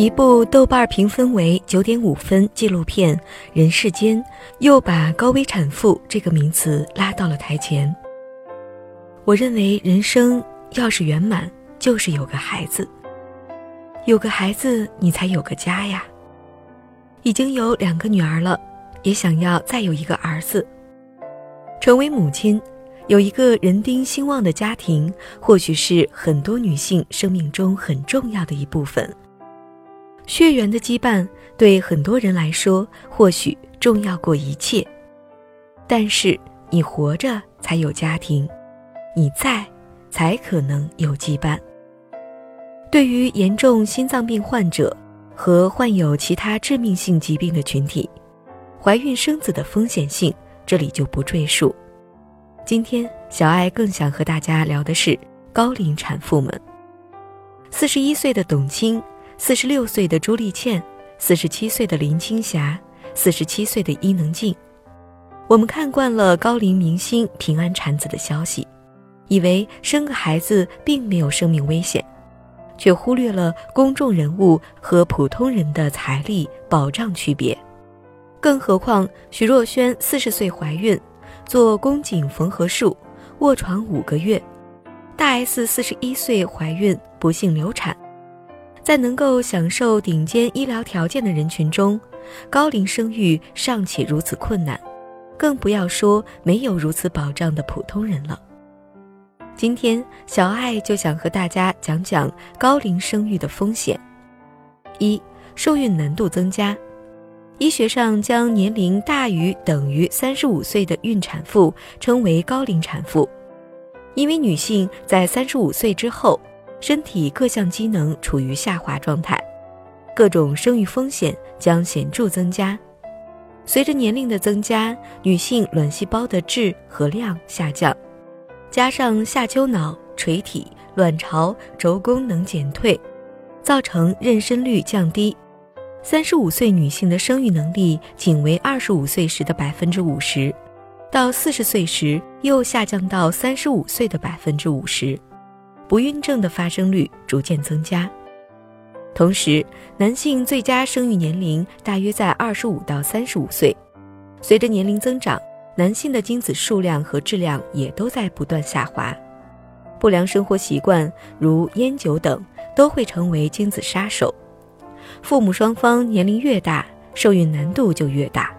一部豆瓣评分为九点五分纪录片《人世间》，又把高危产妇这个名词拉到了台前。我认为人生要是圆满，就是有个孩子。有个孩子，你才有个家呀。已经有两个女儿了，也想要再有一个儿子。成为母亲，有一个人丁兴旺的家庭，或许是很多女性生命中很重要的一部分。血缘的羁绊对很多人来说或许重要过一切，但是你活着才有家庭，你在才可能有羁绊。对于严重心脏病患者和患有其他致命性疾病的群体，怀孕生子的风险性这里就不赘述。今天小爱更想和大家聊的是高龄产妇们。四十一岁的董卿。四十六岁的朱丽倩，四十七岁的林青霞，四十七岁的伊能静，我们看惯了高龄明星平安产子的消息，以为生个孩子并没有生命危险，却忽略了公众人物和普通人的财力保障区别。更何况徐若瑄四十岁怀孕，做宫颈缝合术，卧床五个月；大 S 四十一岁怀孕，不幸流产。在能够享受顶尖医疗条件的人群中，高龄生育尚且如此困难，更不要说没有如此保障的普通人了。今天，小爱就想和大家讲讲高龄生育的风险。一、受孕难度增加。医学上将年龄大于等于三十五岁的孕产妇称为高龄产妇，因为女性在三十五岁之后。身体各项机能处于下滑状态，各种生育风险将显著增加。随着年龄的增加，女性卵细胞的质和量下降，加上下丘脑垂体、卵巢轴功能减退，造成妊娠率降低。三十五岁女性的生育能力仅为二十五岁时的百分之五十，到四十岁时又下降到三十五岁的百分之五十。不孕症的发生率逐渐增加，同时，男性最佳生育年龄大约在二十五到三十五岁。随着年龄增长，男性的精子数量和质量也都在不断下滑。不良生活习惯如烟酒等都会成为精子杀手。父母双方年龄越大，受孕难度就越大。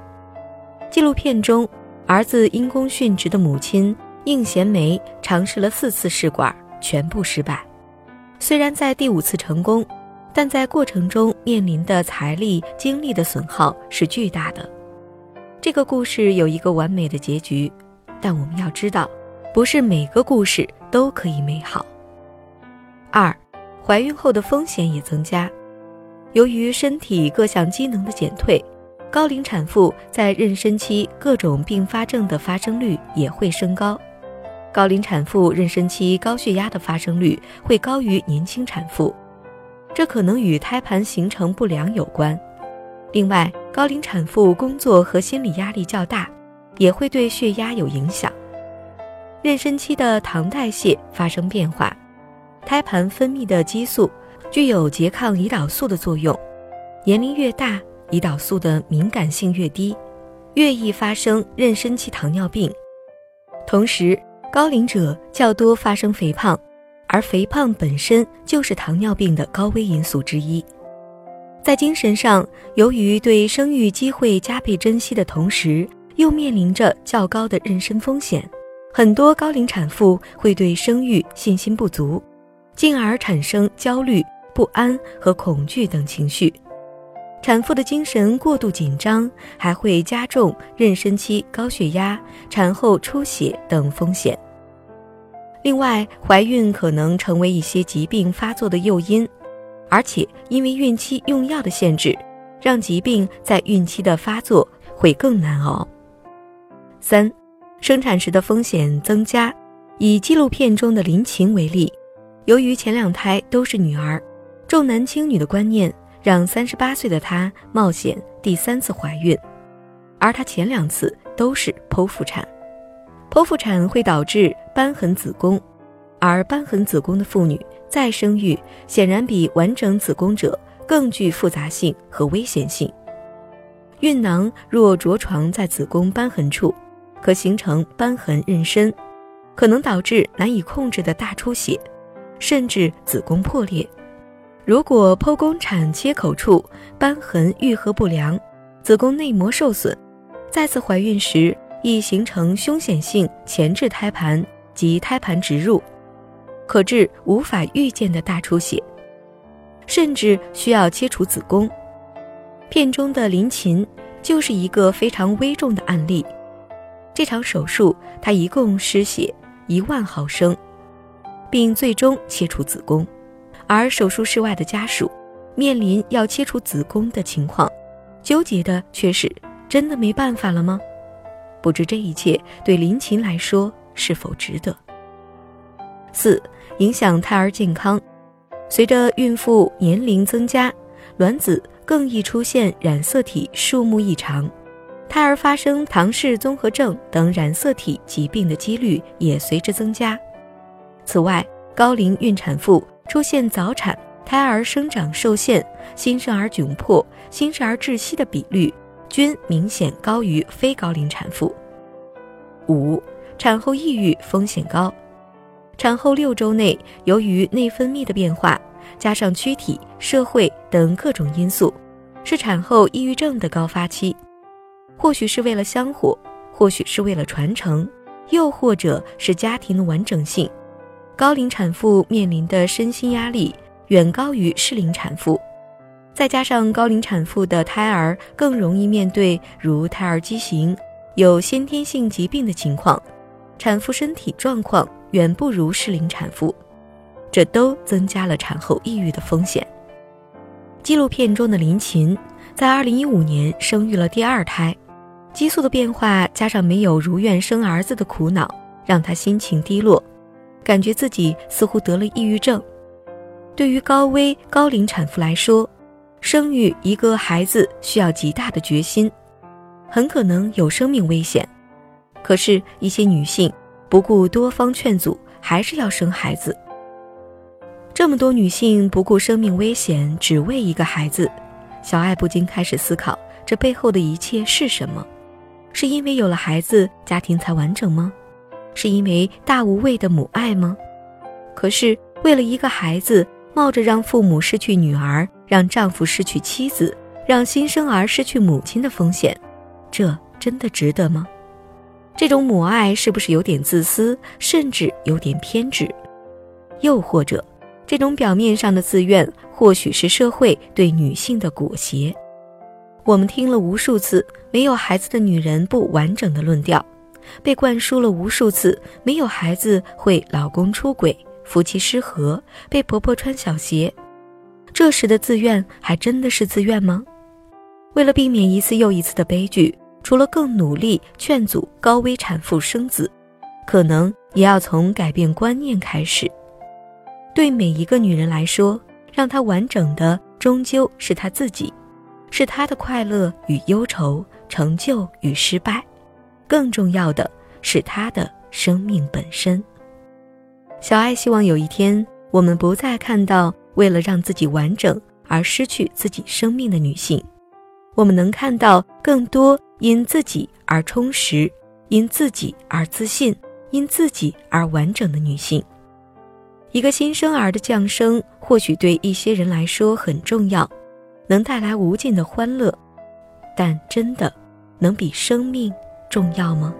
纪录片中，儿子因公殉职的母亲应贤梅尝试了四次试管。全部失败，虽然在第五次成功，但在过程中面临的财力、精力的损耗是巨大的。这个故事有一个完美的结局，但我们要知道，不是每个故事都可以美好。二，怀孕后的风险也增加，由于身体各项机能的减退，高龄产妇在妊娠期各种并发症的发生率也会升高。高龄产妇妊娠期高血压的发生率会高于年轻产妇，这可能与胎盘形成不良有关。另外，高龄产妇工作和心理压力较大，也会对血压有影响。妊娠期的糖代谢发生变化，胎盘分泌的激素具有拮抗胰岛素的作用。年龄越大，胰岛素的敏感性越低，越易发生妊娠期糖尿病。同时，高龄者较多发生肥胖，而肥胖本身就是糖尿病的高危因素之一。在精神上，由于对生育机会加倍珍惜的同时，又面临着较高的妊娠风险，很多高龄产妇会对生育信心不足，进而产生焦虑、不安和恐惧等情绪。产妇的精神过度紧张，还会加重妊娠期高血压、产后出血等风险。另外，怀孕可能成为一些疾病发作的诱因，而且因为孕期用药的限制，让疾病在孕期的发作会更难熬。三、生产时的风险增加。以纪录片中的林晴为例，由于前两胎都是女儿，重男轻女的观念。让三十八岁的她冒险第三次怀孕，而她前两次都是剖腹产。剖腹产会导致瘢痕子宫，而瘢痕子宫的妇女再生育显然比完整子宫者更具复杂性和危险性。孕囊若着床在子宫瘢痕处，可形成瘢痕妊娠，可能导致难以控制的大出血，甚至子宫破裂。如果剖宫产切口处瘢痕愈合不良，子宫内膜受损，再次怀孕时易形成凶险性前置胎盘及胎盘植入，可致无法预见的大出血，甚至需要切除子宫。片中的林琴就是一个非常危重的案例。这场手术，她一共失血一万毫升，并最终切除子宫。而手术室外的家属面临要切除子宫的情况，纠结的却是真的没办法了吗？不知这一切对林琴来说是否值得？四、影响胎儿健康。随着孕妇年龄增加，卵子更易出现染色体数目异常，胎儿发生唐氏综合症等染色体疾病的几率也随之增加。此外，高龄孕产妇。出现早产、胎儿生长受限、新生儿窘迫、新生儿窒息的比率均明显高于非高龄产妇。五、产后抑郁风险高。产后六周内，由于内分泌的变化，加上躯体、社会等各种因素，是产后抑郁症的高发期。或许是为了香火，或许是为了传承，又或者是家庭的完整性。高龄产妇面临的身心压力远高于适龄产妇，再加上高龄产妇的胎儿更容易面对如胎儿畸形、有先天性疾病的情况，产妇身体状况远不如适龄产妇，这都增加了产后抑郁的风险。纪录片中的林琴在2015年生育了第二胎，激素的变化加上没有如愿生儿子的苦恼，让她心情低落。感觉自己似乎得了抑郁症。对于高危高龄产妇来说，生育一个孩子需要极大的决心，很可能有生命危险。可是，一些女性不顾多方劝阻，还是要生孩子。这么多女性不顾生命危险，只为一个孩子，小爱不禁开始思考：这背后的一切是什么？是因为有了孩子，家庭才完整吗？是因为大无畏的母爱吗？可是为了一个孩子，冒着让父母失去女儿、让丈夫失去妻子、让新生儿失去母亲的风险，这真的值得吗？这种母爱是不是有点自私，甚至有点偏执？又或者，这种表面上的自愿，或许是社会对女性的裹挟？我们听了无数次“没有孩子的女人不完整”的论调。被灌输了无数次，没有孩子会老公出轨、夫妻失和、被婆婆穿小鞋。这时的自愿还真的是自愿吗？为了避免一次又一次的悲剧，除了更努力劝阻高危产妇生子，可能也要从改变观念开始。对每一个女人来说，让她完整的终究是她自己，是她的快乐与忧愁、成就与失败。更重要的是她的生命本身。小爱希望有一天，我们不再看到为了让自己完整而失去自己生命的女性，我们能看到更多因自己而充实、因自己而自信、因自己而完整的女性。一个新生儿的降生，或许对一些人来说很重要，能带来无尽的欢乐，但真的能比生命？重要吗？